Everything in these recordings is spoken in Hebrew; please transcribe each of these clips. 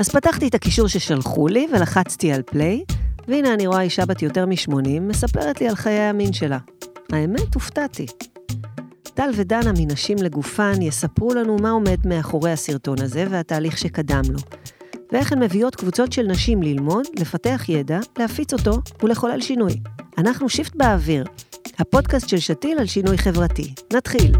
אז פתחתי את הקישור ששלחו לי ולחצתי על play, והנה אני רואה אישה בת יותר מ-80 מספרת לי על חיי המין שלה. האמת, הופתעתי. טל ודנה מנשים לגופן יספרו לנו מה עומד מאחורי הסרטון הזה והתהליך שקדם לו. ואיך הן מביאות קבוצות של נשים ללמוד, לפתח ידע, להפיץ אותו ולחולל שינוי. אנחנו שיפט באוויר, הפודקאסט של שתיל על שינוי חברתי. נתחיל.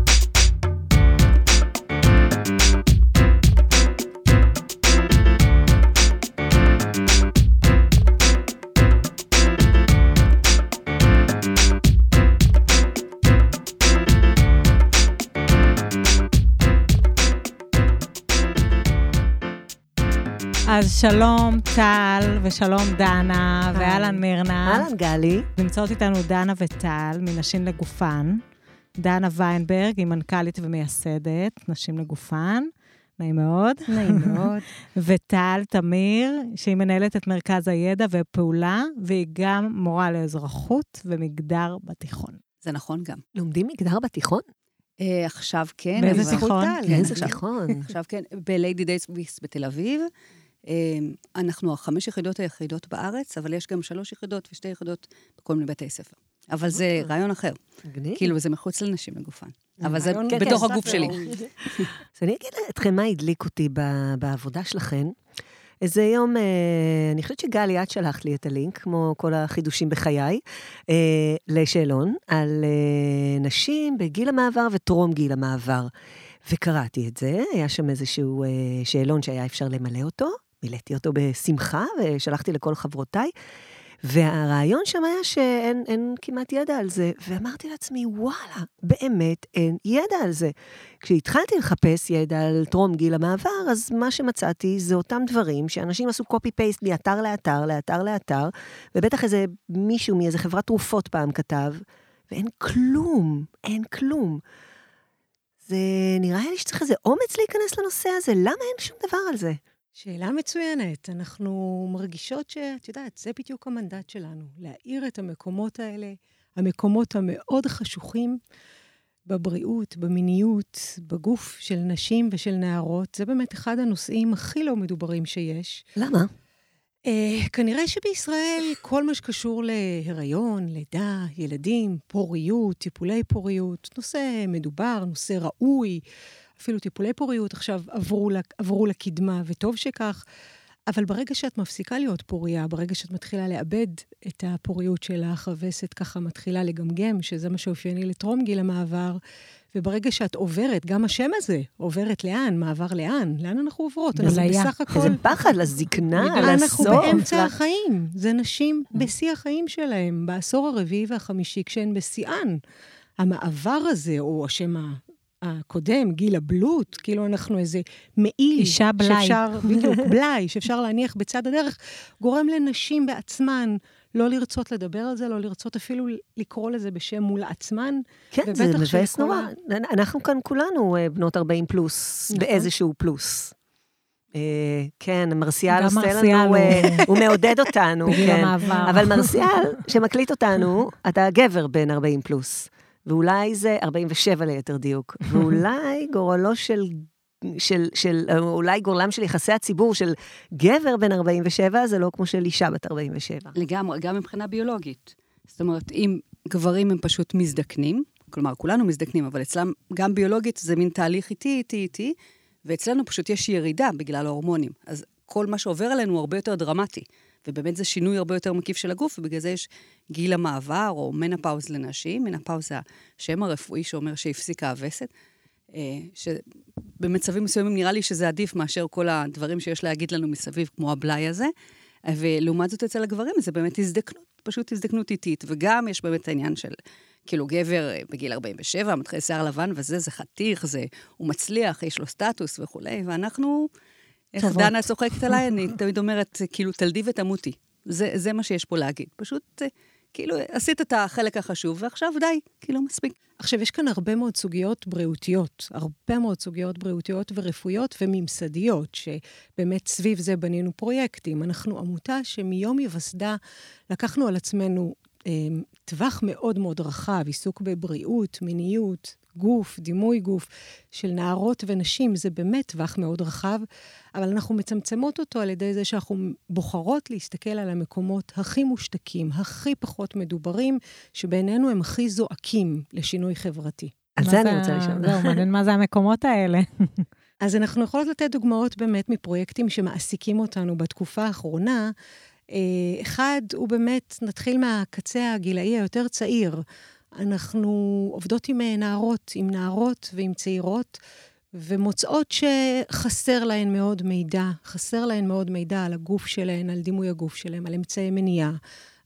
אז שלום טל, ושלום דנה, ואהלן מירנה. אהלן גלי. נמצאות איתנו דנה וטל, מנשים לגופן. דנה ויינברג היא מנכ"לית ומייסדת, נשים לגופן. נעים מאוד. נעים מאוד. וטל תמיר, שהיא מנהלת את מרכז הידע ופעולה, והיא גם מורה לאזרחות ומגדר בתיכון. זה נכון גם. לומדים מגדר בתיכון? אה, עכשיו כן. באיזה תיכון? באיזה עכשיו- תיכון? עכשיו כן, בליידי דייסביס בתל אביב. אה, אנחנו החמש יחידות היחידות בארץ, אבל יש גם שלוש יחידות ושתי יחידות בכל מיני בתי ספר. אבל זה רעיון אחר. מגניב. כאילו, זה מחוץ לנשים לגופן. אבל זה כן, בתוך כן, הגוף ספר. שלי. אז אני אגיד אתכם מה הדליק אותי בעבודה שלכם. איזה יום, אה, אני חושבת שגלי, את שלחת לי את הלינק, כמו כל החידושים בחיי, אה, לשאלון על אה, נשים בגיל המעבר וטרום גיל המעבר. וקראתי את זה, היה שם איזשהו שאלון שהיה אפשר למלא אותו, מילאתי אותו בשמחה ושלחתי לכל חברותיי. והרעיון שם היה שאין אין כמעט ידע על זה, ואמרתי לעצמי, וואלה, באמת אין ידע על זה. כשהתחלתי לחפש ידע על טרום גיל המעבר, אז מה שמצאתי זה אותם דברים שאנשים עשו קופי-פייסט מאתר לאתר, לאתר לאתר, ובטח איזה מישהו מאיזה חברת תרופות פעם כתב, ואין כלום, אין כלום. זה נראה לי שצריך איזה אומץ להיכנס לנושא הזה, למה אין שום דבר על זה? שאלה מצוינת. אנחנו מרגישות שאת יודעת, זה בדיוק המנדט שלנו, להאיר את המקומות האלה, המקומות המאוד חשוכים בבריאות, במיניות, בגוף של נשים ושל נערות. זה באמת אחד הנושאים הכי לא מדוברים שיש. למה? Uh, כנראה שבישראל כל מה שקשור להיריון, לידה, ילדים, פוריות, טיפולי פוריות, נושא מדובר, נושא ראוי, אפילו טיפולי פוריות עכשיו עברו, ל- עברו לקדמה, וטוב שכך. אבל ברגע שאת מפסיקה להיות פוריה, ברגע שאת מתחילה לאבד את הפוריות שלך, הווסת ככה מתחילה לגמגם, שזה מה שאופייני לטרום גיל המעבר, וברגע שאת עוברת, גם השם הזה, עוברת לאן, מעבר לאן, לאן אנחנו עוברות? אנחנו. בסך הכל... איזה פחד לזקנה, אנחנו לסוף. באמצע ל- החיים. זה נשים בשיא החיים שלהם, בעשור הרביעי והחמישי, כשהן בשיאן. המעבר הזה, או השם הקודם, גיל הבלוט, כאילו אנחנו איזה מעיל. אישה בלאי. שאפשר, בדיוק, בלאי, שאפשר להניח בצד הדרך, גורם לנשים בעצמן לא לרצות לדבר על זה, לא לרצות אפילו לקרוא לזה בשם מול עצמן. כן, זה מבאס נורא. ה- אנחנו כאן כולנו אה, בנות 40 פלוס, נכון. באיזשהו פלוס. אה, כן, מרסיאל עושה לנו, הוא- אה, הוא מעודד אותנו, כן. אבל מרסיאל, שמקליט אותנו, אתה גבר בן 40 פלוס. ואולי זה 47 ליתר דיוק. ואולי גורלו של... של, של, אולי גורלם של יחסי הציבור של גבר בן 47 זה לא כמו של אישה בת 47. לגמרי, גם מבחינה ביולוגית. זאת אומרת, אם גברים הם פשוט מזדקנים, כלומר, כולנו מזדקנים, אבל אצלם גם ביולוגית זה מין תהליך איטי, איטי, איטי, ואצלנו פשוט יש ירידה בגלל ההורמונים. אז כל מה שעובר עלינו הוא הרבה יותר דרמטי. ובאמת זה שינוי הרבה יותר מקיף של הגוף, ובגלל זה יש גיל המעבר, או מנפאוז לנשים. מנפאוז זה השם הרפואי שאומר שהפסיקה הווסת. אה, שבמצבים מסוימים נראה לי שזה עדיף מאשר כל הדברים שיש להגיד לנו מסביב, כמו הבלאי הזה. ולעומת זאת אצל הגברים זה באמת הזדקנות, פשוט הזדקנות איטית. וגם יש באמת העניין של, כאילו גבר אה, בגיל 47, מתחיל שיער לבן וזה, זה חתיך, זה, הוא מצליח, יש לו סטטוס וכולי, ואנחנו, איך טובות. דנה צוחקת עליי, אני תמיד אומרת, כאילו, תלדי ותמותי. זה, זה מה שיש פה להגיד. פשוט, אה, כאילו, עשית את החלק החשוב, ועכשיו די, כאילו, מספיק. עכשיו, יש כאן הרבה מאוד סוגיות בריאותיות, הרבה מאוד סוגיות בריאותיות ורפואיות וממסדיות, שבאמת סביב זה בנינו פרויקטים. אנחנו עמותה שמיום היווסדה לקחנו על עצמנו אה, טווח מאוד מאוד רחב, עיסוק בבריאות, מיניות, גוף, דימוי גוף של נערות ונשים, זה באמת טווח מאוד רחב, אבל אנחנו מצמצמות אותו על ידי זה שאנחנו בוחרות להסתכל על המקומות הכי מושתקים, הכי פחות מדוברים, שבעינינו הם הכי זועקים לשינוי חברתי. על זה אני רוצה לשאול. זהו, מעניין מה זה המקומות האלה. אז אנחנו יכולות לתת דוגמאות באמת מפרויקטים שמעסיקים אותנו בתקופה האחרונה. אה, אחד הוא באמת, נתחיל מהקצה הגילאי היותר צעיר. אנחנו עובדות עם אה, נערות, עם נערות ועם צעירות, ומוצאות שחסר להן מאוד מידע, חסר להן מאוד מידע על הגוף שלהן, על דימוי הגוף שלהן, על אמצעי מניעה,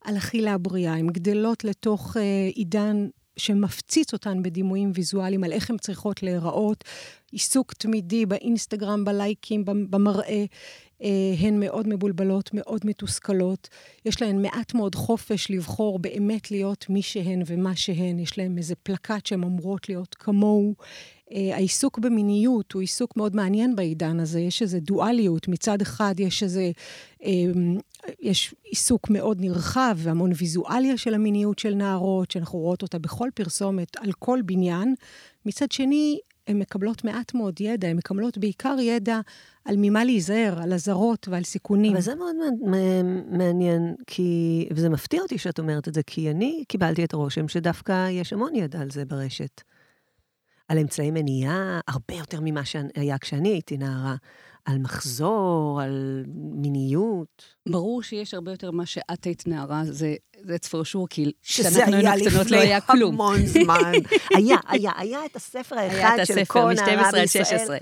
על אכילה בריאה. הן גדלות לתוך אה, עידן שמפציץ אותן בדימויים ויזואליים על איך הן צריכות להיראות, עיסוק תמידי באינסטגרם, בלייקים, במראה. אה, הן מאוד מבולבלות, מאוד מתוסכלות. יש להן מעט מאוד חופש לבחור באמת להיות מי שהן ומה שהן. יש להן איזה פלקט שהן אמורות להיות כמוהו. אה, העיסוק במיניות הוא עיסוק מאוד מעניין בעידן הזה. יש איזו דואליות. מצד אחד יש איזה... אמ, יש עיסוק מאוד נרחב והמון ויזואליה של המיניות של נערות, שאנחנו רואות אותה בכל פרסומת, על כל בניין. מצד שני, הן מקבלות מעט מאוד ידע, הן מקבלות בעיקר ידע על ממה להיזהר, על אזהרות ועל סיכונים. אבל זה מאוד מעניין, כי, וזה מפתיע אותי שאת אומרת את זה, כי אני קיבלתי את הרושם שדווקא יש המון ידע על זה ברשת. על אמצעי מניעה, הרבה יותר ממה שהיה כשאני הייתי נערה. על מחזור, על מיניות. ברור שיש הרבה יותר ממה שאת היית נערה, זה, זה תפרשו, כי כשאנחנו היינו קטנות לא היה כלום. המון זמן. היה, היה, היה את הספר האחד של כל נערה בישראל. היה מ-12 עד 16,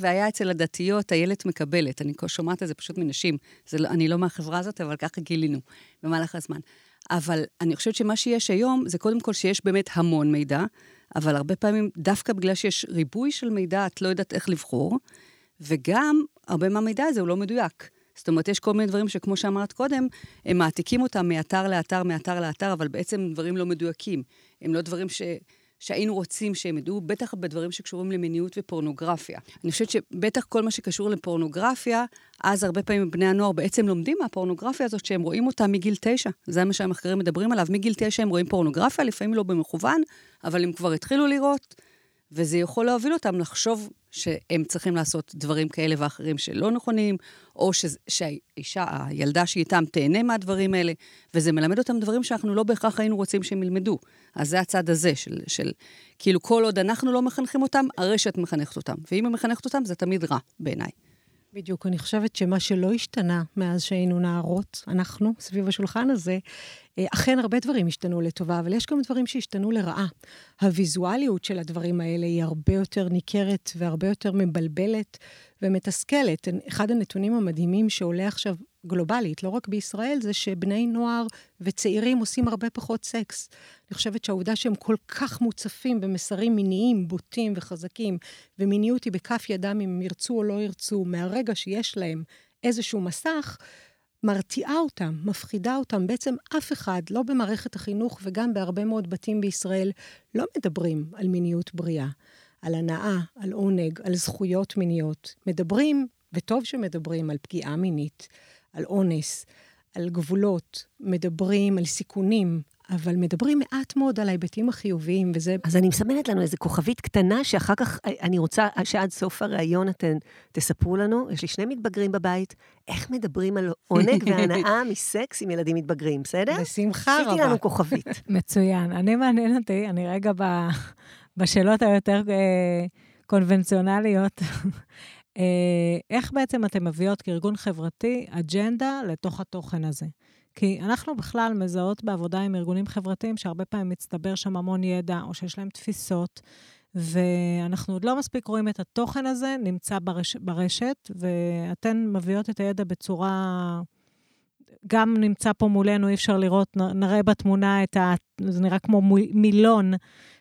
והיה אצל הדתיות, איילת מקבלת. אני שומעת את זה פשוט מנשים. זה, לא, אני לא מהחברה הזאת, אבל ככה גילינו במהלך הזמן. אבל אני חושבת שמה שיש היום, זה קודם כל שיש באמת המון מידע, אבל הרבה פעמים, דווקא בגלל שיש ריבוי של מידע, את לא יודעת איך לבחור, וגם הרבה מהמידע הזה הוא לא מדויק. זאת אומרת, יש כל מיני דברים שכמו שאמרת קודם, הם מעתיקים אותם מאתר לאתר, מאתר לאתר, אבל בעצם דברים לא מדויקים. הם לא דברים ש... שהיינו רוצים שהם ידעו, בטח בדברים שקשורים למיניות ופורנוגרפיה. אני חושבת שבטח כל מה שקשור לפורנוגרפיה, אז הרבה פעמים בני הנוער בעצם לומדים מהפורנוגרפיה הזאת שהם רואים אותה מגיל תשע. זה מה שהמחקרים מדברים עליו. מגיל תשע הם רואים פורנוגרפיה, לפעמים לא במכוון, אבל הם כבר התחילו לראות, וזה יכול להוביל אותם לחשוב שהם צריכים לעשות דברים כאלה ואחרים שלא נכונים, או ש, שהאישה, הילדה שאיתם תהנה מהדברים האלה, וזה מלמד אותם דברים שאנחנו לא בהכרח היינו רוצים שהם ילמדו. אז זה הצד הזה של, של כאילו כל עוד אנחנו לא מחנכים אותם, הרשת מחנכת אותם. ואם היא מחנכת אותם, זה תמיד רע בעיניי. בדיוק, אני חושבת שמה שלא השתנה מאז שהיינו נערות, אנחנו, סביב השולחן הזה, אה, אכן הרבה דברים השתנו לטובה, אבל יש גם דברים שהשתנו לרעה. הוויזואליות של הדברים האלה היא הרבה יותר ניכרת והרבה יותר מבלבלת ומתסכלת. אחד הנתונים המדהימים שעולה עכשיו גלובלית, לא רק בישראל, זה שבני נוער וצעירים עושים הרבה פחות סקס. אני חושבת שהעובדה שהם כל כך מוצפים במסרים מיניים בוטים וחזקים, ומיניות היא בכף ידם אם ירצו או לא ירצו, מהרגע שיש להם איזשהו מסך, מרתיעה אותם, מפחידה אותם. בעצם אף אחד, לא במערכת החינוך וגם בהרבה מאוד בתים בישראל, לא מדברים על מיניות בריאה, על הנאה, על עונג, על זכויות מיניות. מדברים, וטוב שמדברים, על פגיעה מינית, על אונס, על גבולות, מדברים על סיכונים, אבל מדברים מעט מאוד על ההיבטים החיוביים, וזה... אז אני מסמנת לנו איזו כוכבית קטנה, שאחר כך אני רוצה שעד סוף הראיון אתן תספרו לנו, יש לי שני מתבגרים בבית, איך מדברים על עונג והנאה מסקס עם ילדים מתבגרים, בסדר? בשמחה רבה. עשיתי לנו כוכבית. מצוין. אני מעניין אותי, אני רגע ב, בשאלות היותר אה, קונבנציונליות. אה, איך בעצם אתן מביאות כארגון חברתי אג'נדה לתוך התוכן הזה? כי אנחנו בכלל מזהות בעבודה עם ארגונים חברתיים שהרבה פעמים מצטבר שם המון ידע, או שיש להם תפיסות, ואנחנו עוד לא מספיק רואים את התוכן הזה נמצא ברש, ברשת, ואתן מביאות את הידע בצורה... גם נמצא פה מולנו, אי אפשר לראות, נראה בתמונה את ה... זה נראה כמו מילון,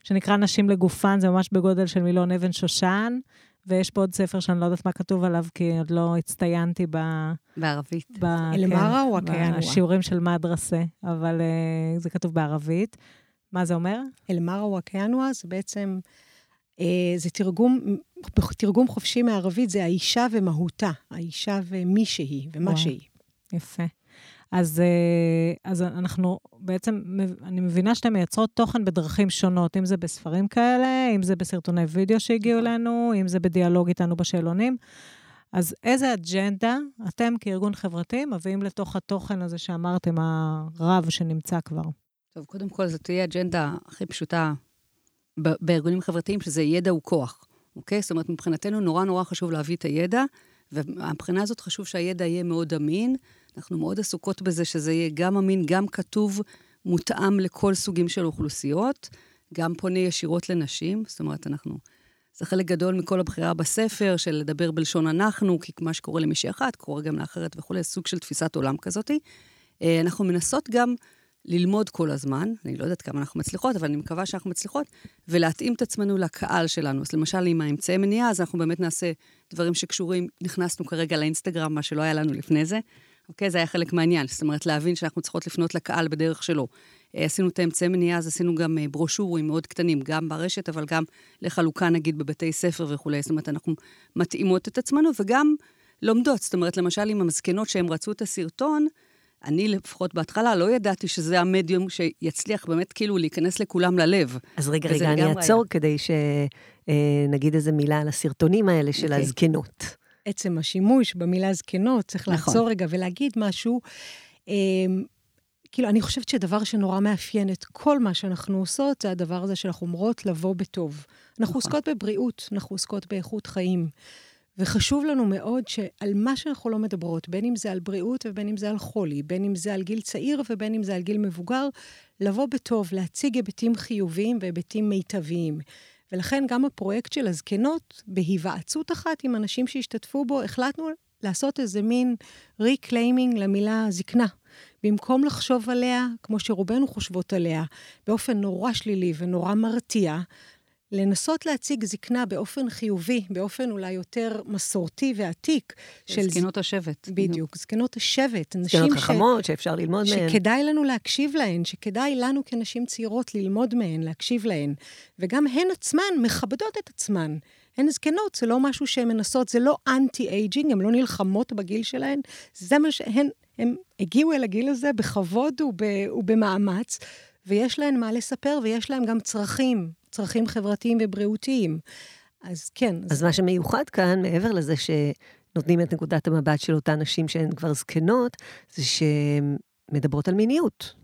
שנקרא נשים לגופן, זה ממש בגודל של מילון אבן שושן. ויש פה עוד ספר שאני לא יודעת מה כתוב עליו, כי עוד לא הצטיינתי ב... בערבית. ב... אלמרה כן, או הקיינוע? בשיעורים של מדרסה, אבל uh, זה כתוב בערבית. מה זה אומר? אלמרה או הקיינוע זה בעצם, uh, זה תרגום, תרגום חופשי מערבית, זה האישה ומהותה, האישה ומי שהיא ומה וואו. שהיא. יפה. אז, אה, אז אנחנו בעצם, אני מבינה שאתן מייצרות תוכן בדרכים שונות, אם זה בספרים כאלה, אם זה בסרטוני וידאו שהגיעו נכון. אלינו, אם זה בדיאלוג איתנו בשאלונים. אז איזה אג'נדה אתם כארגון חברתי מביאים לתוך התוכן הזה שאמרתם, הרב שנמצא כבר? טוב, קודם כל, זאת תהיה אג'נדה הכי פשוטה בארגונים חברתיים, שזה ידע הוא כוח, אוקיי? זאת אומרת, מבחינתנו נורא נורא חשוב להביא את הידע, ומהבחינה הזאת חשוב שהידע יהיה מאוד אמין. אנחנו מאוד עסוקות בזה שזה יהיה גם אמין, גם כתוב, מותאם לכל סוגים של אוכלוסיות, גם פונה ישירות לנשים, זאת אומרת, אנחנו... זה חלק גדול מכל הבחירה בספר, של לדבר בלשון אנחנו, כי מה שקורה למישהי אחת, קורה גם לאחרת וכולי, סוג של תפיסת עולם כזאתי. אה, אנחנו מנסות גם ללמוד כל הזמן, אני לא יודעת כמה אנחנו מצליחות, אבל אני מקווה שאנחנו מצליחות, ולהתאים את עצמנו לקהל שלנו. אז למשל, עם האמצעי מניעה, אז אנחנו באמת נעשה דברים שקשורים, נכנסנו כרגע לאינסטגרם, מה שלא היה לנו לפני זה. אוקיי? זה היה חלק מהעניין. זאת אומרת, להבין שאנחנו צריכות לפנות לקהל בדרך שלו. אה, עשינו את האמצעי מניעה, אז עשינו גם אה, ברושורים מאוד קטנים, גם ברשת, אבל גם לחלוקה, נגיד, בבתי ספר וכולי. זאת אומרת, אנחנו מתאימות את עצמנו וגם לומדות. זאת אומרת, למשל, עם המסכנות שהם רצו את הסרטון, אני לפחות בהתחלה לא ידעתי שזה המדיום שיצליח באמת כאילו להיכנס לכולם ללב. אז רגע, רגע, אני אעצור כדי שנגיד איזה מילה על הסרטונים האלה של okay. אוקיי. הזקנות. עצם השימוש במילה זקנות, צריך נכון. לעצור רגע ולהגיד משהו. אה, כאילו, אני חושבת שדבר שנורא מאפיין את כל מה שאנחנו עושות, זה הדבר הזה שאנחנו אומרות לבוא בטוב. אנחנו נכון. עוסקות בבריאות, אנחנו עוסקות באיכות חיים. וחשוב לנו מאוד שעל מה שאנחנו לא מדברות, בין אם זה על בריאות ובין אם זה על חולי, בין אם זה על גיל צעיר ובין אם זה על גיל מבוגר, לבוא בטוב, להציג היבטים חיוביים והיבטים מיטביים. ולכן גם הפרויקט של הזקנות, בהיוועצות אחת עם אנשים שהשתתפו בו, החלטנו לעשות איזה מין reclaiming למילה זקנה. במקום לחשוב עליה, כמו שרובנו חושבות עליה, באופן נורא שלילי ונורא מרתיע, לנסות להציג זקנה באופן חיובי, באופן אולי יותר מסורתי ועתיק. של זקנות השבט. בדיוק, זקנות השבט. זקנות חכמות ש... שאפשר ללמוד מהן. שכדאי לנו להקשיב להן, שכדאי לנו כנשים צעירות ללמוד מהן, להקשיב להן. וגם הן עצמן מכבדות את עצמן. הן זקנות, זה לא משהו שהן מנסות, זה לא אנטי-אייג'ינג, הן לא נלחמות בגיל שלהן, זה מה שהן, הן הגיעו אל הגיל הזה בכבוד וב, ובמאמץ, ויש להן מה לספר, ויש להן גם צרכים, צרכים חברתיים ובריאותיים. אז כן. אז זה... מה שמיוחד כאן, מעבר לזה שנותנים את נקודת המבט של אותן נשים שהן כבר זקנות, זה שהן מדברות על מיניות.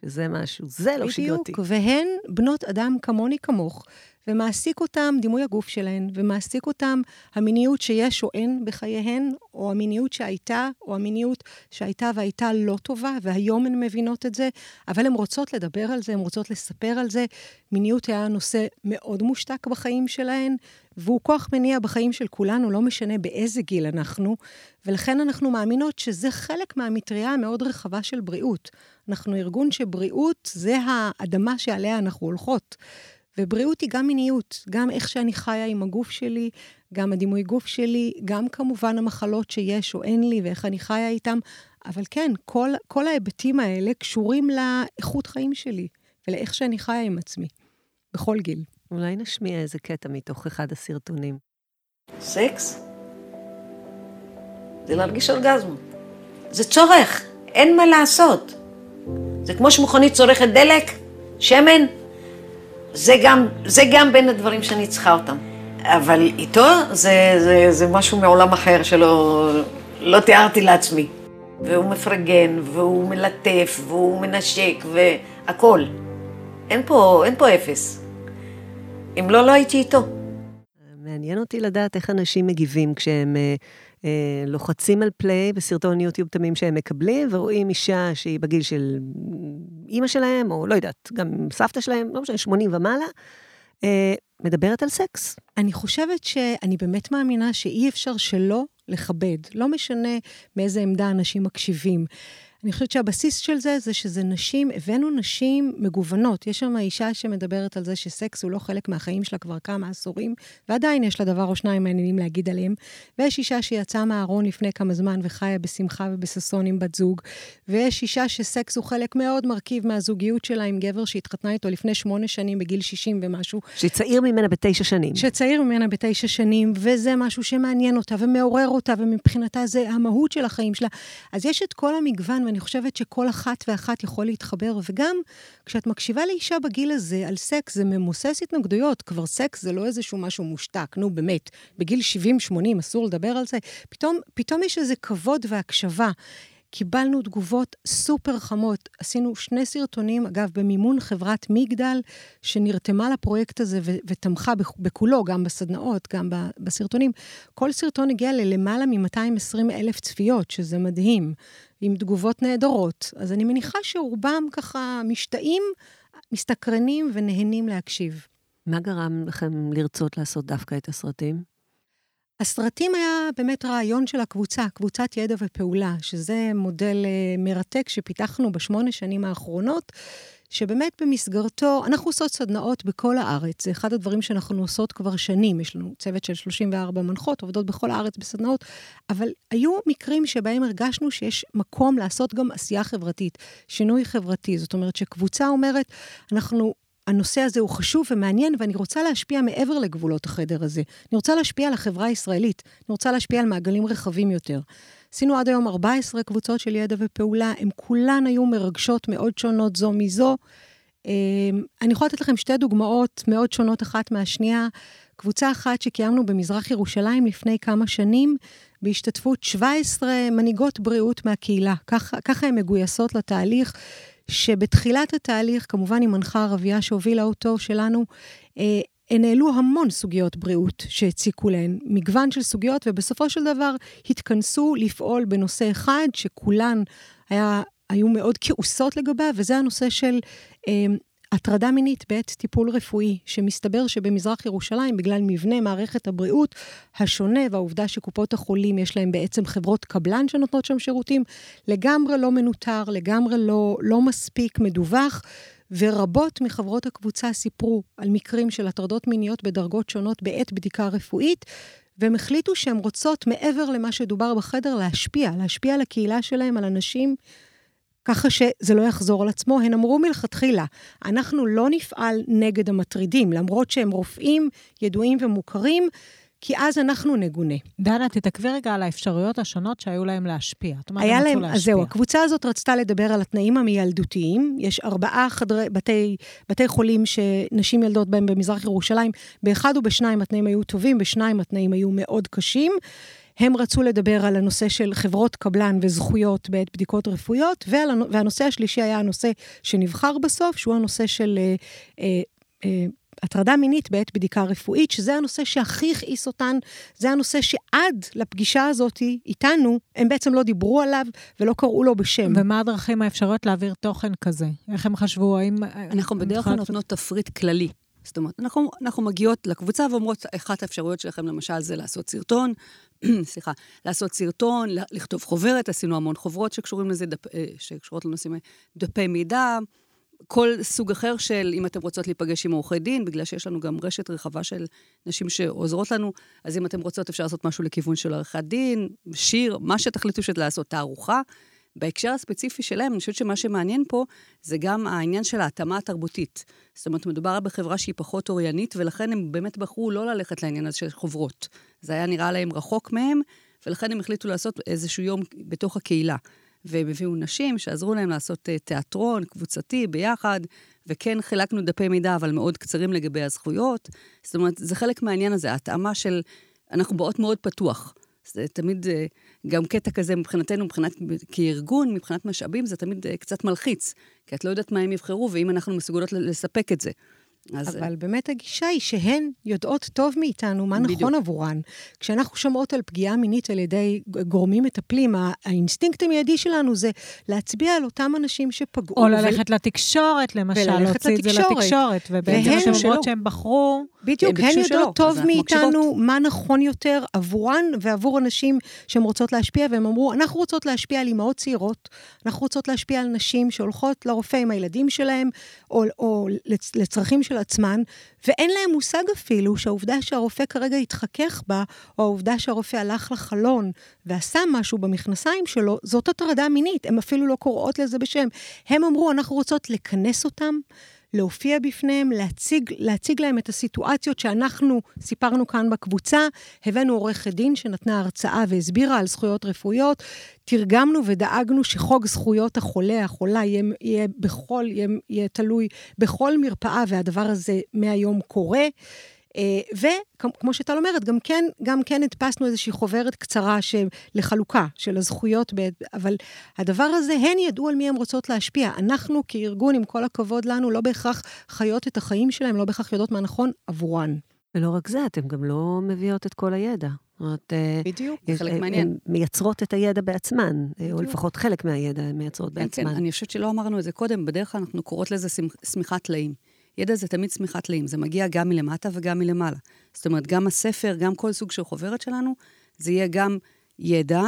שזה משהו, זה לא שגרתי. בדיוק, והן בנות אדם כמוני כמוך, ומעסיק אותם דימוי הגוף שלהן, ומעסיק אותם המיניות שיש או אין בחייהן, או המיניות שהייתה, או המיניות שהייתה והייתה לא טובה, והיום הן מבינות את זה, אבל הן רוצות לדבר על זה, הן רוצות לספר על זה. מיניות היה נושא מאוד מושתק בחיים שלהן, והוא כוח מניע בחיים של כולנו, לא משנה באיזה גיל אנחנו, ולכן אנחנו מאמינות שזה חלק מהמטריה המאוד רחבה של בריאות. אנחנו ארגון שבריאות זה האדמה שעליה אנחנו הולכות. ובריאות היא גם מיניות, גם איך שאני חיה עם הגוף שלי, גם הדימוי גוף שלי, גם כמובן המחלות שיש או אין לי ואיך אני חיה איתם. אבל כן, כל, כל ההיבטים האלה קשורים לאיכות חיים שלי ולאיך שאני חיה עם עצמי, בכל גיל. אולי נשמיע איזה קטע מתוך אחד הסרטונים. סקס זה להרגיש אורגזמה. זה צורך, אין מה לעשות. זה כמו שמכונית צורכת דלק, שמן, זה גם, זה גם בין הדברים שאני צריכה אותם. אבל איתו זה, זה, זה משהו מעולם אחר שלא לא תיארתי לעצמי. והוא מפרגן, והוא מלטף, והוא מנשק, והכול. אין פה, אין פה אפס. אם לא, לא הייתי איתו. מעניין אותי לדעת איך אנשים מגיבים כשהם אה, לוחצים על פליי בסרטון יוטיוב תמים שהם מקבלים, ורואים אישה שהיא בגיל של אימא שלהם, או לא יודעת, גם סבתא שלהם, לא משנה, 80 ומעלה, אה, מדברת על סקס. אני חושבת שאני באמת מאמינה שאי אפשר שלא לכבד, לא משנה מאיזה עמדה אנשים מקשיבים. אני חושבת שהבסיס של זה, זה שזה נשים, הבאנו נשים מגוונות. יש שם אישה שמדברת על זה שסקס הוא לא חלק מהחיים שלה כבר כמה עשורים, ועדיין יש לה דבר או שניים מעניינים להגיד עליהם. ויש אישה שיצאה מהארון לפני כמה זמן וחיה בשמחה ובששון עם בת זוג. ויש אישה שסקס הוא חלק מאוד מרכיב מהזוגיות שלה עם גבר שהתחתנה איתו לפני שמונה שנים בגיל 60 ומשהו. שצעיר ממנה בתשע שנים. שצעיר ממנה בתשע שנים, וזה משהו שמעניין אותה ומעורר אותה, ומבחינתה זה המהות של החיים שלה. אז יש את כל המגוון, ואני חושבת שכל אחת ואחת יכול להתחבר, וגם כשאת מקשיבה לאישה בגיל הזה על סקס, זה ממוסס התנגדויות, כבר סקס זה לא איזשהו משהו מושתק, נו באמת, בגיל 70-80 אסור לדבר על זה, פתאום, פתאום יש איזה כבוד והקשבה. קיבלנו תגובות סופר חמות. עשינו שני סרטונים, אגב, במימון חברת מגדל, שנרתמה לפרויקט הזה ותמכה בכולו, גם בסדנאות, גם בסרטונים. כל סרטון הגיע ללמעלה מ-220 אלף צפיות, שזה מדהים, עם תגובות נהדרות. אז אני מניחה שרובם ככה משתאים, מסתקרנים ונהנים להקשיב. מה גרם לכם לרצות לעשות דווקא את הסרטים? הסרטים היה באמת רעיון של הקבוצה, קבוצת ידע ופעולה, שזה מודל אה, מרתק שפיתחנו בשמונה שנים האחרונות, שבאמת במסגרתו, אנחנו עושות סדנאות בכל הארץ, זה אחד הדברים שאנחנו עושות כבר שנים, יש לנו צוות של 34 מנחות, עובדות בכל הארץ בסדנאות, אבל היו מקרים שבהם הרגשנו שיש מקום לעשות גם עשייה חברתית, שינוי חברתי, זאת אומרת שקבוצה אומרת, אנחנו הנושא הזה הוא חשוב ומעניין, ואני רוצה להשפיע מעבר לגבולות החדר הזה. אני רוצה להשפיע על החברה הישראלית, אני רוצה להשפיע על מעגלים רחבים יותר. עשינו עד היום 14 קבוצות של ידע ופעולה, הן כולן היו מרגשות מאוד שונות זו מזו. אמ, אני יכולה לתת לכם שתי דוגמאות מאוד שונות אחת מהשנייה. קבוצה אחת שקיימנו במזרח ירושלים לפני כמה שנים, בהשתתפות 17 מנהיגות בריאות מהקהילה. ככה, ככה הן מגויסות לתהליך. שבתחילת התהליך, כמובן עם מנחה ערבייה שהובילה אותו שלנו, אה, הן העלו המון סוגיות בריאות שהציקו להן, מגוון של סוגיות, ובסופו של דבר התכנסו לפעול בנושא אחד שכולן היה, היו מאוד כעוסות לגביו, וזה הנושא של אה, הטרדה מינית בעת טיפול רפואי, שמסתבר שבמזרח ירושלים, בגלל מבנה מערכת הבריאות השונה והעובדה שקופות החולים יש להם בעצם חברות קבלן שנותנות שם שירותים, לגמרי לא מנוטר, לגמרי לא, לא מספיק מדווח. ורבות מחברות הקבוצה סיפרו על מקרים של הטרדות מיניות בדרגות שונות בעת בדיקה רפואית, והם החליטו שהן רוצות, מעבר למה שדובר בחדר, להשפיע, להשפיע על הקהילה שלהם, על אנשים ככה שזה לא יחזור על עצמו. הן אמרו מלכתחילה, אנחנו לא נפעל נגד המטרידים, למרות שהם רופאים ידועים ומוכרים, כי אז אנחנו נגונה. דנה, תתעכבי רגע על האפשרויות השונות שהיו להם להשפיע. היה להם, אז זהו, הקבוצה הזאת רצתה לדבר על התנאים המיילדותיים. יש ארבעה חדרי, בתי, בתי חולים שנשים ילדות בהם במזרח ירושלים. באחד ובשניים התנאים היו טובים, בשניים התנאים היו מאוד קשים. הם רצו לדבר על הנושא של חברות קבלן וזכויות בעת בדיקות רפואיות, ועל, והנושא השלישי היה הנושא שנבחר בסוף, שהוא הנושא של אה, אה, אה, הטרדה מינית בעת בדיקה רפואית, שזה הנושא שהכי הכעיס אותן, זה הנושא שעד לפגישה הזאת איתנו, הם בעצם לא דיברו עליו ולא קראו לו בשם. ומה הדרכים האפשריות להעביר תוכן כזה? איך הם חשבו, האם... אנחנו בדרך כלל נותנות תפריט כללי. זאת אומרת, אנחנו, אנחנו מגיעות לקבוצה ואומרות, אחת האפשרויות שלכם למשל זה לעשות סרטון, סליחה, לעשות סרטון, לכתוב חוברת, עשינו המון חוברות שקשורים לזה, דפ, אה, שקשורות לנושאים, דפי מידע, כל סוג אחר של, אם אתן רוצות להיפגש עם עורכי דין, בגלל שיש לנו גם רשת רחבה של נשים שעוזרות לנו, אז אם אתן רוצות, אפשר לעשות משהו לכיוון של עריכת דין, שיר, מה שתחליטו שאת לעשות, תערוכה. בהקשר הספציפי שלהם, אני חושבת שמה שמעניין פה זה גם העניין של ההתאמה התרבותית. זאת אומרת, מדובר בחברה שהיא פחות אוריינית, ולכן הם באמת בחרו לא ללכת לעניין הזה של חוברות. זה היה נראה להם רחוק מהם, ולכן הם החליטו לעשות איזשהו יום בתוך הקהילה. והם הביאו נשים שעזרו להם לעשות אה, תיאטרון קבוצתי ביחד, וכן חילקנו דפי מידע, אבל מאוד קצרים לגבי הזכויות. זאת אומרת, זה חלק מהעניין הזה, ההתאמה של... אנחנו באות מאוד פתוח. זה תמיד אה, גם קטע כזה מבחינתנו, מבחינת, כארגון, מבחינת משאבים, זה תמיד אה, קצת מלחיץ, כי את לא יודעת מה הם יבחרו, ואם אנחנו מסוגלות לספק את זה. אז... אבל באמת הגישה היא שהן יודעות טוב מאיתנו מה בדיוק. נכון עבורן. כשאנחנו שומעות על פגיעה מינית על ידי גורמים מטפלים, האינסטינקט המיידי שלנו זה להצביע על אותם אנשים שפגעו. או ללכת ו... לתקשורת, למשל, להוציא את זה לתקשורת. ובעצם הן אומרות שהן בחרו... בדיוק, הן יודעות טוב מאיתנו מה נכון יותר עבורן ועבור הנשים שהן רוצות להשפיע, והן אמרו, אנחנו רוצות להשפיע על אימהות צעירות, אנחנו רוצות להשפיע על נשים שהולכות לרופא עם הילדים שלהם, או, או לצרכים של עצמן, ואין להם מושג אפילו שהעובדה שהרופא כרגע התחכך בה, או העובדה שהרופא הלך לחלון ועשה משהו במכנסיים שלו, זאת הטרדה מינית, הן אפילו לא קוראות לזה בשם. הם אמרו, אנחנו רוצות לכנס אותם, להופיע בפניהם, להציג, להציג להם את הסיטואציות שאנחנו סיפרנו כאן בקבוצה. הבאנו עורכת דין שנתנה הרצאה והסבירה על זכויות רפואיות. תרגמנו ודאגנו שחוק זכויות החולה, החולה, יהיה, יהיה בכל, יהיה, יהיה תלוי בכל מרפאה, והדבר הזה מהיום קורה. אה, וכמו שטל אומרת, גם כן, גם כן הדפסנו איזושהי חוברת קצרה לחלוקה של הזכויות, אבל הדבר הזה, הן ידעו על מי הן רוצות להשפיע. אנחנו כארגון, עם כל הכבוד לנו, לא בהכרח חיות את החיים שלהם, לא בהכרח יודעות מה נכון עבורן. ולא רק זה, אתן גם לא מביאות את כל הידע. זאת אומרת, אה, בדיוק, זה חלק מעניין. הן מייצרות את הידע בעצמן, בדיוק. או לפחות חלק מהידע הן מייצרות כן, בעצמן. כן, אני חושבת שלא אמרנו את זה קודם, בדרך כלל אנחנו קוראות לזה שמיכת טלאים. ידע זה תמיד צמיחת טלאים, זה מגיע גם מלמטה וגם מלמעלה. זאת אומרת, גם הספר, גם כל סוג של חוברת שלנו, זה יהיה גם ידע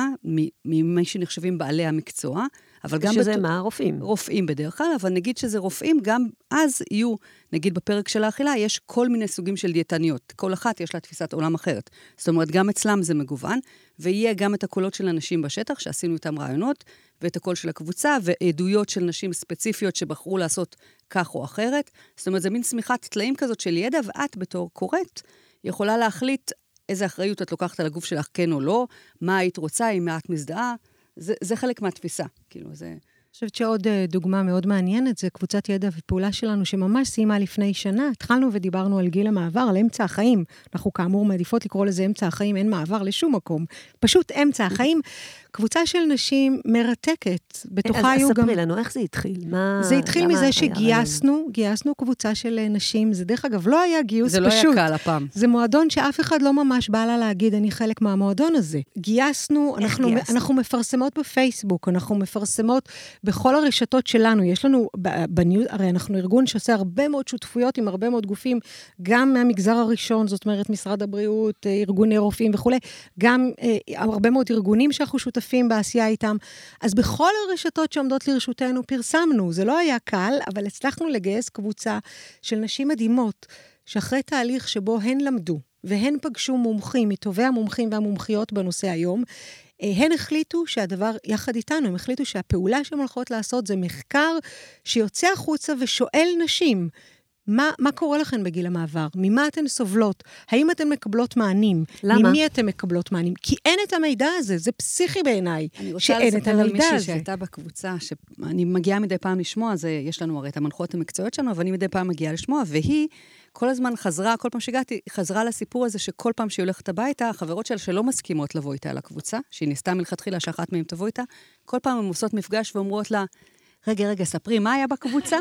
ממי שנחשבים בעלי המקצוע, אבל גם... שזה בת... מה? רופאים. רופאים בדרך כלל, אבל נגיד שזה רופאים, גם אז יהיו, נגיד בפרק של האכילה, יש כל מיני סוגים של דיאטניות. כל אחת יש לה תפיסת עולם אחרת. זאת אומרת, גם אצלם זה מגוון, ויהיה גם את הקולות של אנשים בשטח, שעשינו איתם רעיונות, ואת הקול של הקבוצה, ועדויות של נשים ספציפיות שבחרו לעשות כך או אחרת. זאת אומרת, זה מין צמיחת טלאים כזאת של ידע, ואת בתור קוראת יכולה להחליט איזה אחריות את לוקחת על הגוף שלך, כן או לא, מה היית רוצה, אם את מזדהה. זה, זה חלק מהתפיסה, כאילו, זה... אני חושבת שעוד אה, דוגמה מאוד מעניינת זה קבוצת ידע ופעולה שלנו, שממש סיימה לפני שנה. התחלנו ודיברנו על גיל המעבר, על אמצע החיים. אנחנו כאמור מעדיפות לקרוא לזה אמצע החיים, אין מעבר לשום מקום. פשוט אמצע החיים. קבוצה של נשים מרתקת, בתוכה היו גם... אז ספרי לנו, איך זה התחיל? מה... זה התחיל מזה שגייסנו, גייסנו קבוצה של אה, נשים. זה דרך אגב לא היה גיוס זה פשוט. זה לא היה קל הפעם. זה מועדון שאף אחד לא ממש בא לה להגיד, אני חלק מהמועדון הזה. גייסנו, אנחנו, גייסנו? אנחנו מפרסמות בפייסבוק, אנחנו מפרסמות בכל הרשתות שלנו. יש לנו, בניו, הרי אנחנו ארגון שעושה הרבה מאוד שותפויות עם הרבה מאוד גופים, גם מהמגזר הראשון, זאת אומרת, משרד הבריאות, אה, ארגוני רופאים וכולי, גם אה, הרבה מאוד ארגונים שאנחנו שותפים. שותפים בעשייה איתם. אז בכל הרשתות שעומדות לרשותנו פרסמנו. זה לא היה קל, אבל הצלחנו לגייס קבוצה של נשים מדהימות, שאחרי תהליך שבו הן למדו, והן פגשו מומחים, מטובי המומחים והמומחיות בנושא היום, אה, הן החליטו שהדבר, יחד איתנו, הם החליטו שהפעולה שהן הולכות לעשות זה מחקר שיוצא החוצה ושואל נשים. מה, מה קורה לכן בגיל המעבר? ממה אתן סובלות? האם אתן מקבלות מענים? למה? ממי אתן מקבלות מענים? כי אין את המידע הזה, זה פסיכי בעיניי, שאין את המידע הזה. אני רוצה לספר על מישהי שהייתה בקבוצה, שאני מגיעה מדי פעם לשמוע, זה, יש לנו הרי את המנחות המקצועיות שלנו, אבל אני מדי פעם מגיעה לשמוע, והיא כל הזמן חזרה, כל פעם שהגעתי, חזרה לסיפור הזה שכל פעם שהיא הולכת הביתה, החברות שלה שלא מסכימות לבוא איתה לקבוצה, שהיא ניסתה מלכתחילה שאחת מהן תבוא איתה, כל פעם הן עושות מפגש ואומרות לה, רגע, רגע, ספרי, מה היה בקבוצה?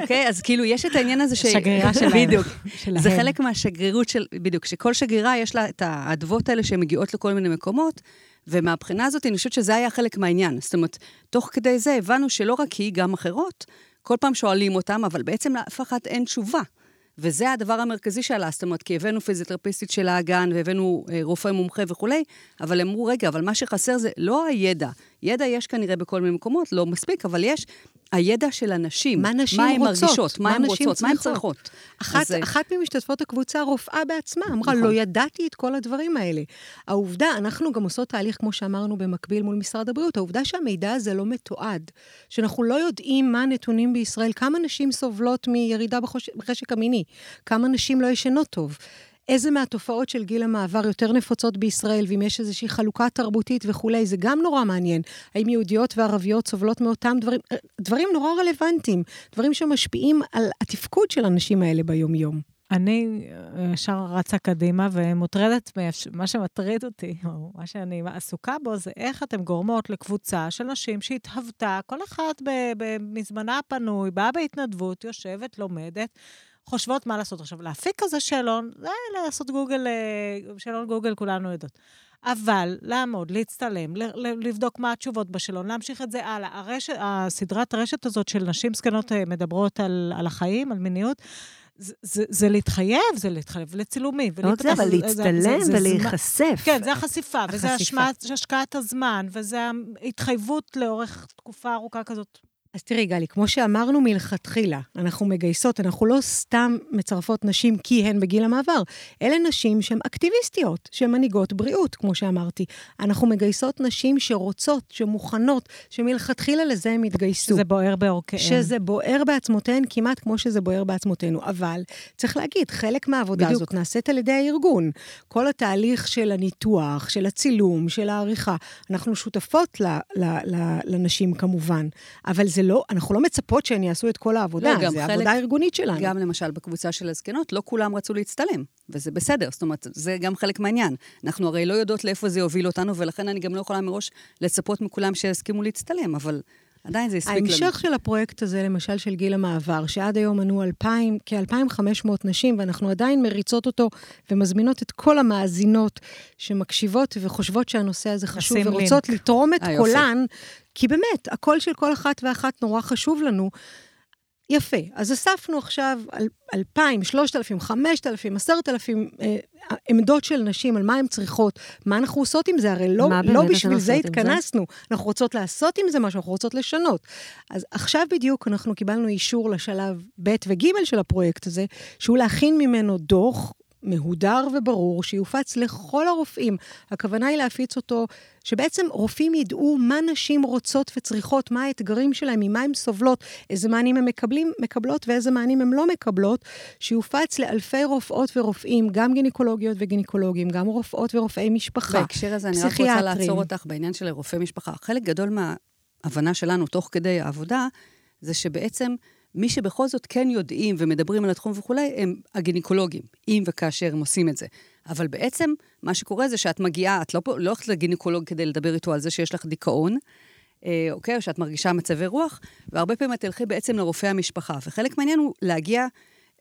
אוקיי, okay, אז כאילו, יש את העניין הזה ש... שגרירה שלהם. בדיוק. שלהם. זה חלק מהשגרירות של... בדיוק, שכל שגרירה יש לה את האדוות האלה שהן מגיעות לכל מיני מקומות, ומהבחינה הזאת, אני חושבת שזה היה חלק מהעניין. זאת אומרת, תוך כדי זה הבנו שלא רק היא, גם אחרות, כל פעם שואלים אותם, אבל בעצם לאף אחת אין תשובה. וזה הדבר המרכזי שעלה, זאת אומרת, כי הבאנו פיזיותרפיסטית של האגן, והבאנו אה, רופא מומחה וכולי, אבל אמרו, רגע, אבל מה שחסר זה לא הידע. ידע יש כנראה בכל מיני מקומות, לא מספיק, אבל יש הידע של הנשים. מה נשים מה רוצות. מרגישות, מה הן רוצות, מה הן צריכות. אחת, אז... אחת ממשתתפות הקבוצה, רופאה בעצמה, אמרה, נכון. לא ידעתי את כל הדברים האלה. העובדה, אנחנו גם עושות תהליך, כמו שאמרנו, במקביל מול משרד הבריאות, העובדה שהמידע הזה לא מתועד, שאנחנו לא יודעים מה הנתונים בישראל, כמה נשים סובלות מירידה בחשק המיני, כמה נשים לא ישנות טוב. איזה מהתופעות של גיל המעבר יותר נפוצות בישראל, ואם יש איזושהי חלוקה תרבותית וכולי, זה גם נורא מעניין. האם יהודיות וערביות סובלות מאותם דברים, דברים נורא רלוונטיים, דברים שמשפיעים על התפקוד של הנשים האלה ביום-יום. אני ישר רצה קדימה ומוטרדת, מה שמטריד אותי, או מה שאני עסוקה בו, זה איך אתן גורמות לקבוצה של נשים שהתהוותה, כל אחת מזמנה הפנוי, באה בהתנדבות, יושבת, לומדת, חושבות מה לעשות. עכשיו, להפיק כזה שאלון, זה לעשות גוגל, אה, שאלון גוגל כולנו יודעות. אבל לעמוד, להצטלם, לבדוק מה התשובות בשאלון, להמשיך את זה הלאה. הרשת, הסדרת הרשת הזאת של נשים זקנות אה, מדברות על, על החיים, על מיניות, זה, זה, זה להתחייב, זה להתחייב לצילומים. לא רק זה, אבל להצטלם ולהיחשף. כן, זה החשיפה, וזה השקעת הזמן, וזה ההתחייבות לאורך תקופה ארוכה כזאת אז תראי, גלי, כמו שאמרנו מלכתחילה, אנחנו מגייסות, אנחנו לא סתם מצרפות נשים כי הן בגיל המעבר, אלה נשים שהן אקטיביסטיות, שהן מנהיגות בריאות, כמו שאמרתי. אנחנו מגייסות נשים שרוצות, שמוכנות, שמלכתחילה לזה הן התגייסו. שזה בוער בעורקיהן. שזה בוער בעצמותיהן כמעט כמו שזה בוער בעצמותינו. אבל צריך להגיד, חלק מהעבודה בדיוק. הזאת נעשית על ידי הארגון. כל התהליך של הניתוח, של הצילום, של העריכה, אנחנו שותפות ל, ל, ל, לנשים כמובן, אבל זה לא, אנחנו לא מצפות שהן יעשו את כל העבודה, לא, זה עבודה ארגונית שלנו. גם למשל בקבוצה של הזקנות, לא כולם רצו להצטלם, וזה בסדר, זאת אומרת, זה גם חלק מהעניין. אנחנו הרי לא יודעות לאיפה זה יוביל אותנו, ולכן אני גם לא יכולה מראש לצפות מכולם שיסכימו להצטלם, אבל... עדיין זה הספיק לנו. ההמשך של הפרויקט הזה, למשל של גיל המעבר, שעד היום מנו 2,000, כ-2,500 נשים, ואנחנו עדיין מריצות אותו ומזמינות את כל המאזינות שמקשיבות וחושבות שהנושא הזה חשוב ורוצות לינק. לתרום את אה, קולן, כי באמת, הקול של כל אחת ואחת נורא חשוב לנו. יפה, אז אספנו עכשיו 2,000, 3,000, 5,000, 10,000 אה, עמדות של נשים על מה הן צריכות, מה אנחנו עושות עם זה, הרי לא, לא בשביל זה התכנסנו, זה? אנחנו רוצות לעשות עם זה משהו, אנחנו רוצות לשנות. אז עכשיו בדיוק אנחנו קיבלנו אישור לשלב ב' וג' של הפרויקט הזה, שהוא להכין ממנו דוח מהודר וברור, שיופץ לכל הרופאים. הכוונה היא להפיץ אותו, שבעצם רופאים ידעו מה נשים רוצות וצריכות, מה האתגרים שלהם, ממה הן סובלות, איזה מענים הם מקבלים, מקבלות ואיזה מענים הן לא מקבלות, שיופץ לאלפי רופאות ורופאים, גם גינקולוגיות וגינקולוגים, גם רופאות ורופאי משפחה, בהקשר הזה אני רק רוצה לעצור אותך בעניין של רופאי משפחה. חלק גדול מההבנה שלנו, תוך כדי העבודה, זה שבעצם... מי שבכל זאת כן יודעים ומדברים על התחום וכולי, הם הגינקולוגים, אם וכאשר הם עושים את זה. אבל בעצם, מה שקורה זה שאת מגיעה, את לא, לא הולכת לגינקולוג כדי לדבר איתו על זה שיש לך דיכאון, אה, אוקיי? או שאת מרגישה מצבי רוח, והרבה פעמים את תלכי בעצם לרופא המשפחה. וחלק מהעניין הוא להגיע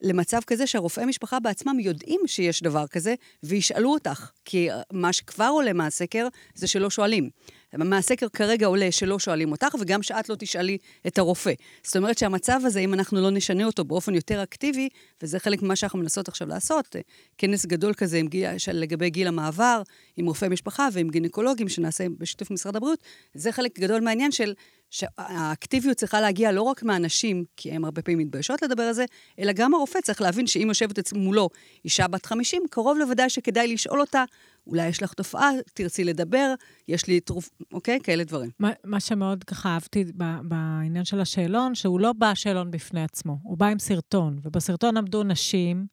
למצב כזה שהרופאי משפחה בעצמם יודעים שיש דבר כזה, וישאלו אותך. כי מה שכבר עולה מהסקר זה שלא שואלים. מהסקר כרגע עולה שלא שואלים אותך, וגם שאת לא תשאלי את הרופא. זאת אומרת שהמצב הזה, אם אנחנו לא נשנה אותו באופן יותר אקטיבי, וזה חלק ממה שאנחנו מנסות עכשיו לעשות, כנס גדול כזה עם גיל, לגבי גיל המעבר, עם רופאי משפחה ועם גינקולוגים שנעשה בשיתוף משרד הבריאות, זה חלק גדול מהעניין של שהאקטיביות צריכה להגיע לא רק מהנשים, כי הן הרבה פעמים מתביישות לדבר על זה, אלא גם הרופא צריך להבין שאם יושבת מולו אישה בת 50, קרוב לוודאי שכדאי לשאול אותה, אולי יש לך תופעה, תרצי לדבר, יש לי תרופ... אוקיי? כאלה דברים. מה, מה שמאוד ככה אהבתי בעניין של השאלון, שהוא לא בא שאלון בפני עצמו, הוא בא עם סרטון, ובסרטון עמדו נשים,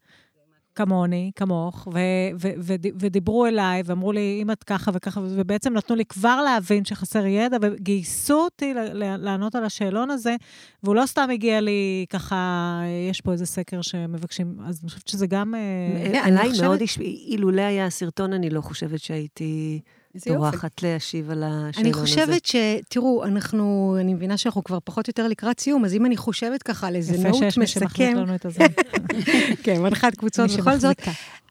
כמוני, כמוך, ו- ו- ו- ודיברו אליי ואמרו לי, אם את ככה וככה, ובעצם נתנו לי כבר להבין שחסר ידע, וגייסו אותי לענות על השאלון הזה, והוא לא סתם הגיע לי ככה, יש פה איזה סקר שמבקשים, אז אני חושבת שזה גם... אה, עליי מאוד, אילולא היה הסרטון, אני לא חושבת שהייתי... טורחת להשיב על השאלון הזה. אני חושבת ש... תראו, אנחנו, אני מבינה שאנחנו כבר פחות או יותר לקראת סיום, אז אם אני חושבת ככה על איזה נוט מסכם... יפה שיש מי שמחליט לנו את הזמן. כן, מנחת קבוצות בכל זאת.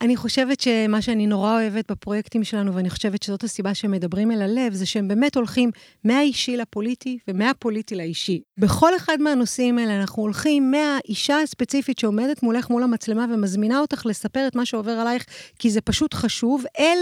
אני חושבת שמה שאני נורא אוהבת בפרויקטים שלנו, ואני חושבת שזאת הסיבה שהם מדברים אל הלב, זה שהם באמת הולכים מהאישי לפוליטי ומהפוליטי לאישי. בכל אחד מהנושאים האלה אנחנו הולכים מהאישה הספציפית שעומדת מולך מול המצלמה ומזמינה אותך לספר את מה שעובר עלייך, כי זה פשוט חשוב, אל...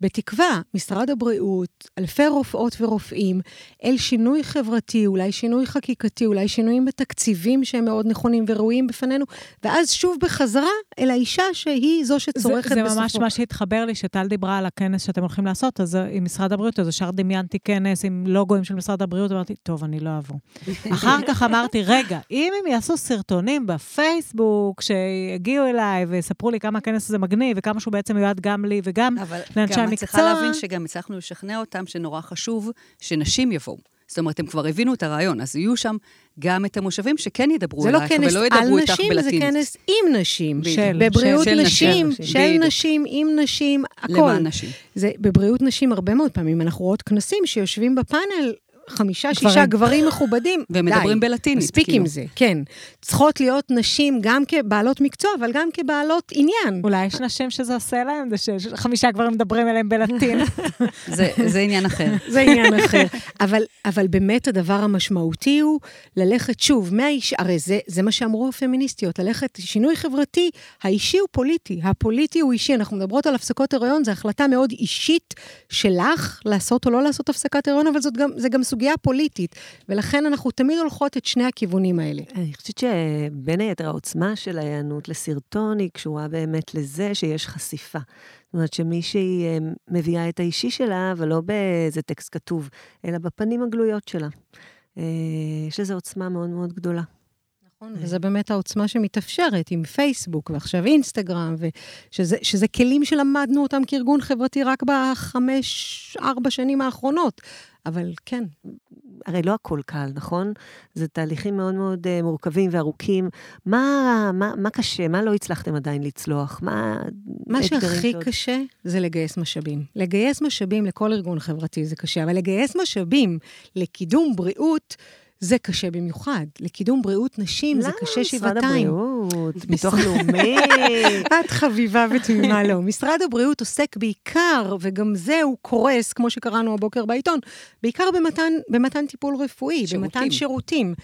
בתקווה, משרד הבריאות, אלפי רופאות ורופאים, אל שינוי חברתי, אולי שינוי חקיקתי, אולי שינויים בתקציבים שהם מאוד נכונים וראויים בפנינו, ואז שוב בחזרה אל האישה שהיא זו שצורכת בסופו. זה, זה ממש מה שהתחבר לי, שטל דיברה על הכנס שאתם הולכים לעשות, אז עם משרד הבריאות, אז ישר דמיינתי כנס עם לוגוים של משרד הבריאות, אמרתי, טוב, אני לא אבוא. אחר כך אמרתי, רגע, אם הם יעשו סרטונים בפייסבוק, שיגיעו אליי ויספרו לי כמה הכנס הזה מגניב, וכמה שהוא בעצם מיועד גם לי וגם לאנשי המקצוע. צריכה להבין שגם הצלחנו לשכנע אותם שנורא חשוב שנשים יבואו. זאת אומרת, הם כבר הבינו את הרעיון, אז יהיו שם גם את המושבים שכן ידברו אלייך, ולא ידברו איתך בלטינית. זה לא כנס על נשים, זה כנס עם נשים. של, בבריאות של, נשים, של, של נשים, עם נשים, הכל. למען נשים. זה, בבריאות נשים הרבה מאוד פעמים אנחנו רואות כנסים שיושבים בפאנל חמישה, גברים. שישה גברים מכובדים. ומדברים בלטינית. מספיק כאילו. עם זה, כן. צריכות להיות נשים גם כבעלות מקצוע, אבל גם כבעלות עניין. אולי יש נשים שזה עושה להם, זה שחמישה גברים מדברים אליהם בלטין. זה, זה עניין אחר. זה עניין אחר. אבל, אבל באמת הדבר המשמעותי הוא ללכת שוב מהאיש, הרי זה, זה מה שאמרו הפמיניסטיות, ללכת, שינוי חברתי, האישי הוא פוליטי, הפוליטי הוא אישי. אנחנו מדברות על הפסקות הריון, זו החלטה מאוד אישית שלך, לעשות או לא לעשות הפסקת הריון, אבל זאת גם, זה גם סוג סוגיה פוליטית, ולכן אנחנו תמיד הולכות את שני הכיוונים האלה. אני חושבת שבין היתר העוצמה של ההיענות לסרטון היא קשורה באמת לזה שיש חשיפה. זאת אומרת שמישהי אה, מביאה את האישי שלה, אבל לא באיזה טקסט כתוב, אלא בפנים הגלויות שלה. אה, יש לזה עוצמה מאוד מאוד גדולה. נכון, וזה באמת העוצמה שמתאפשרת עם פייסבוק ועכשיו אינסטגרם, ושזה, שזה כלים שלמדנו אותם כארגון חברתי רק בחמש, ארבע שנים האחרונות. אבל כן. הרי לא הכל קל, נכון? זה תהליכים מאוד מאוד uh, מורכבים וארוכים. מה, מה, מה קשה? מה לא הצלחתם עדיין לצלוח? מה... מה שהכי עוד? קשה זה לגייס משאבים. לגייס משאבים לכל ארגון חברתי זה קשה, אבל לגייס משאבים לקידום בריאות, זה קשה במיוחד. לקידום בריאות נשים זה קשה שבעתיים. למה? משרד הבריאות, ביטוח לאומי. את חביבה ותמימה לא. משרד הבריאות עוסק בעיקר, וגם זה הוא קורס, כמו שקראנו הבוקר בעיתון, בעיקר במתן, במתן טיפול רפואי, שירותים. במתן שירותים.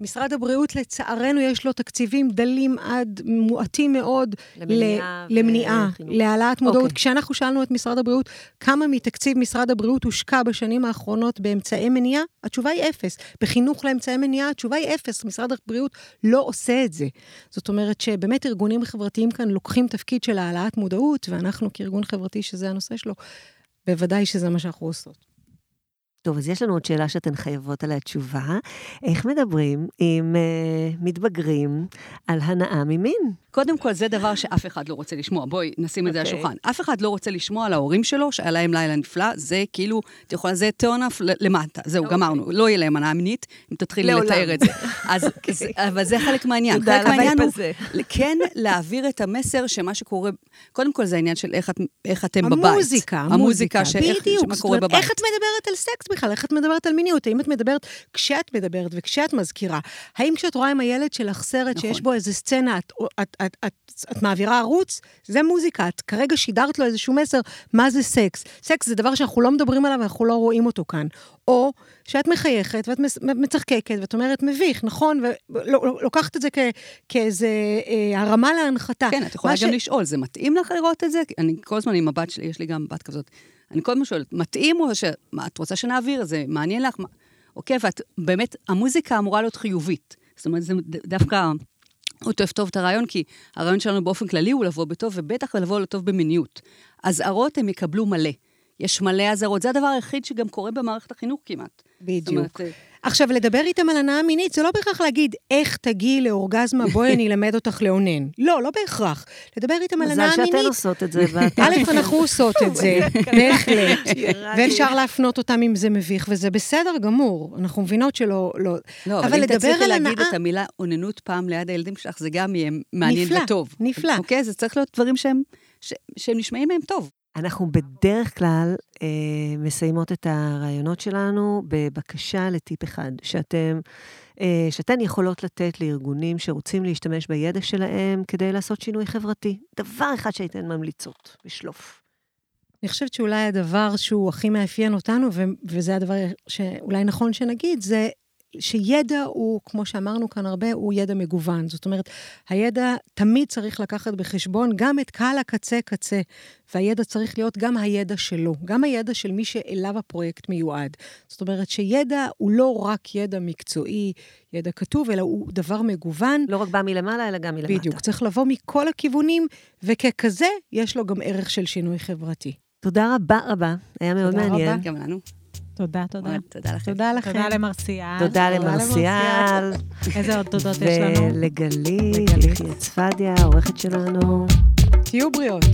משרד הבריאות, לצערנו, יש לו תקציבים דלים עד מועטים מאוד למניעה, למניעה להעלאת מודעות. Okay. אוקיי. כשאנחנו שאלנו את משרד הבריאות כמה מתקציב משרד הבריאות הושקע בשנים האחרונות באמצעי מניעה, התשובה היא אפס. בחינוך לאמצעי מניעה, התשובה היא אפס. משרד הבריאות לא עושה את זה. זאת אומרת שבאמת ארגונים חברתיים כאן לוקחים תפקיד של העלאת מודעות, ואנחנו כארגון חברתי שזה הנושא שלו, בוודאי שזה מה שאנחנו עושות. טוב, אז יש לנו עוד שאלה שאתן חייבות עליה תשובה. איך מדברים עם uh, מתבגרים על הנאה ממין? קודם כל, זה דבר שאף אחד לא רוצה לשמוע. בואי, נשים את okay. זה על אוקיי. השולחן. אף אחד לא רוצה לשמוע על ההורים שלו, שהיה להם לילה נפלא, זה כאילו, את יכולה, זה טרנף למטה. זהו, okay. אוקיי. גמרנו. לא יהיה להם הנאה מינית, אם תתחילי לתאר את זה. אז, okay. אוקיי. זה, אבל זה חלק מהעניין. חלק מהעניין הוא כן להעביר את המסר שמה שקורה, קודם כל זה העניין של איך, את, איך אתם המוזיקה, בבית. המוזיקה, המוזיקה. בדיוק. קורה בבית. איך את מדברת על סקס בכלל? איך את מדברת על מיניות? האם את מדברת כשאת מדברת וכשאת מזכירה? האם כשאת רואה עם הילד שלך סרט. שיש בו איזה סצנה, את, את, את, את, את מעבירה ערוץ, זה מוזיקה. את כרגע שידרת לו איזשהו מסר, מה זה סקס? סקס זה דבר שאנחנו לא מדברים עליו ואנחנו לא רואים אותו כאן. או שאת מחייכת ואת מצחקקת ואת אומרת, מביך, נכון? ולוקחת את זה כאיזה אה, הרמה להנחתה. כן, את יכולה גם ש... לשאול, זה מתאים לך לראות את זה? אני כל הזמן עם הבת שלי, יש לי גם בת כזאת. אני כל הזמן שואלת, מתאים או שמה, את רוצה שנעביר? זה מעניין לך? מה? אוקיי, ואת, באמת, המוזיקה אמורה להיות חיובית. זאת אומרת, זה דווקא... הוא טוב טוב את הרעיון, כי הרעיון שלנו באופן כללי הוא לבוא בטוב, ובטח לבוא לטוב במיניות. אזהרות הם יקבלו מלא. יש מלא אזהרות. זה הדבר היחיד שגם קורה במערכת החינוך כמעט. בדיוק. אומרת, אה, עכשיו, לדבר איתם על הנאה מינית, זה לא בהכרח להגיד, איך תגיעי לאורגזמה, בואי אני אלמד אותך לאונן. לא, לא בהכרח. לדבר איתם על הנאה מינית... מזל שאתן עושות את זה. א', אנחנו עושות את זה, בהחלט. ואפשר להפנות אותם אם זה מביך, וזה בסדר גמור. אנחנו מבינות שלא... לא, לא אבל אם תצליחי להגיד את המילה אוננות פעם ליד הילדים שלך, זה גם יהיה מעניין וטוב. נפלא, נפלא. אוקיי? זה צריך להיות דברים שהם נשמעים מהם טוב. אנחנו בדרך כלל אה, מסיימות את הרעיונות שלנו בבקשה לטיפ אחד, שאתם, אה, שאתן יכולות לתת לארגונים שרוצים להשתמש בידע שלהם כדי לעשות שינוי חברתי. דבר אחד שהייתן ממליצות, בשלוף. אני חושבת שאולי הדבר שהוא הכי מאפיין אותנו, וזה הדבר שאולי נכון שנגיד, זה שידע הוא, כמו שאמרנו כאן הרבה, הוא ידע מגוון. זאת אומרת, הידע תמיד צריך לקחת בחשבון גם את קהל הקצה-קצה, והידע צריך להיות גם הידע שלו, גם הידע של מי שאליו הפרויקט מיועד. זאת אומרת שידע הוא לא רק ידע מקצועי, ידע כתוב, אלא הוא דבר מגוון. לא רק בא מלמעלה, אלא גם מלמטה. בדיוק, צריך לבוא מכל הכיוונים, וככזה, יש לו גם ערך של שינוי חברתי. תודה רבה רבה, היה מאוד מעניין. תודה רבה. גם לנו. תודה, תודה. תודה לכם. תודה לכם. תודה למרסיאל. תודה למרסיאל. איזה עוד תודות יש לנו? ולגלית, יחיא צפדיה, העורכת שלנו. תהיו בריאות.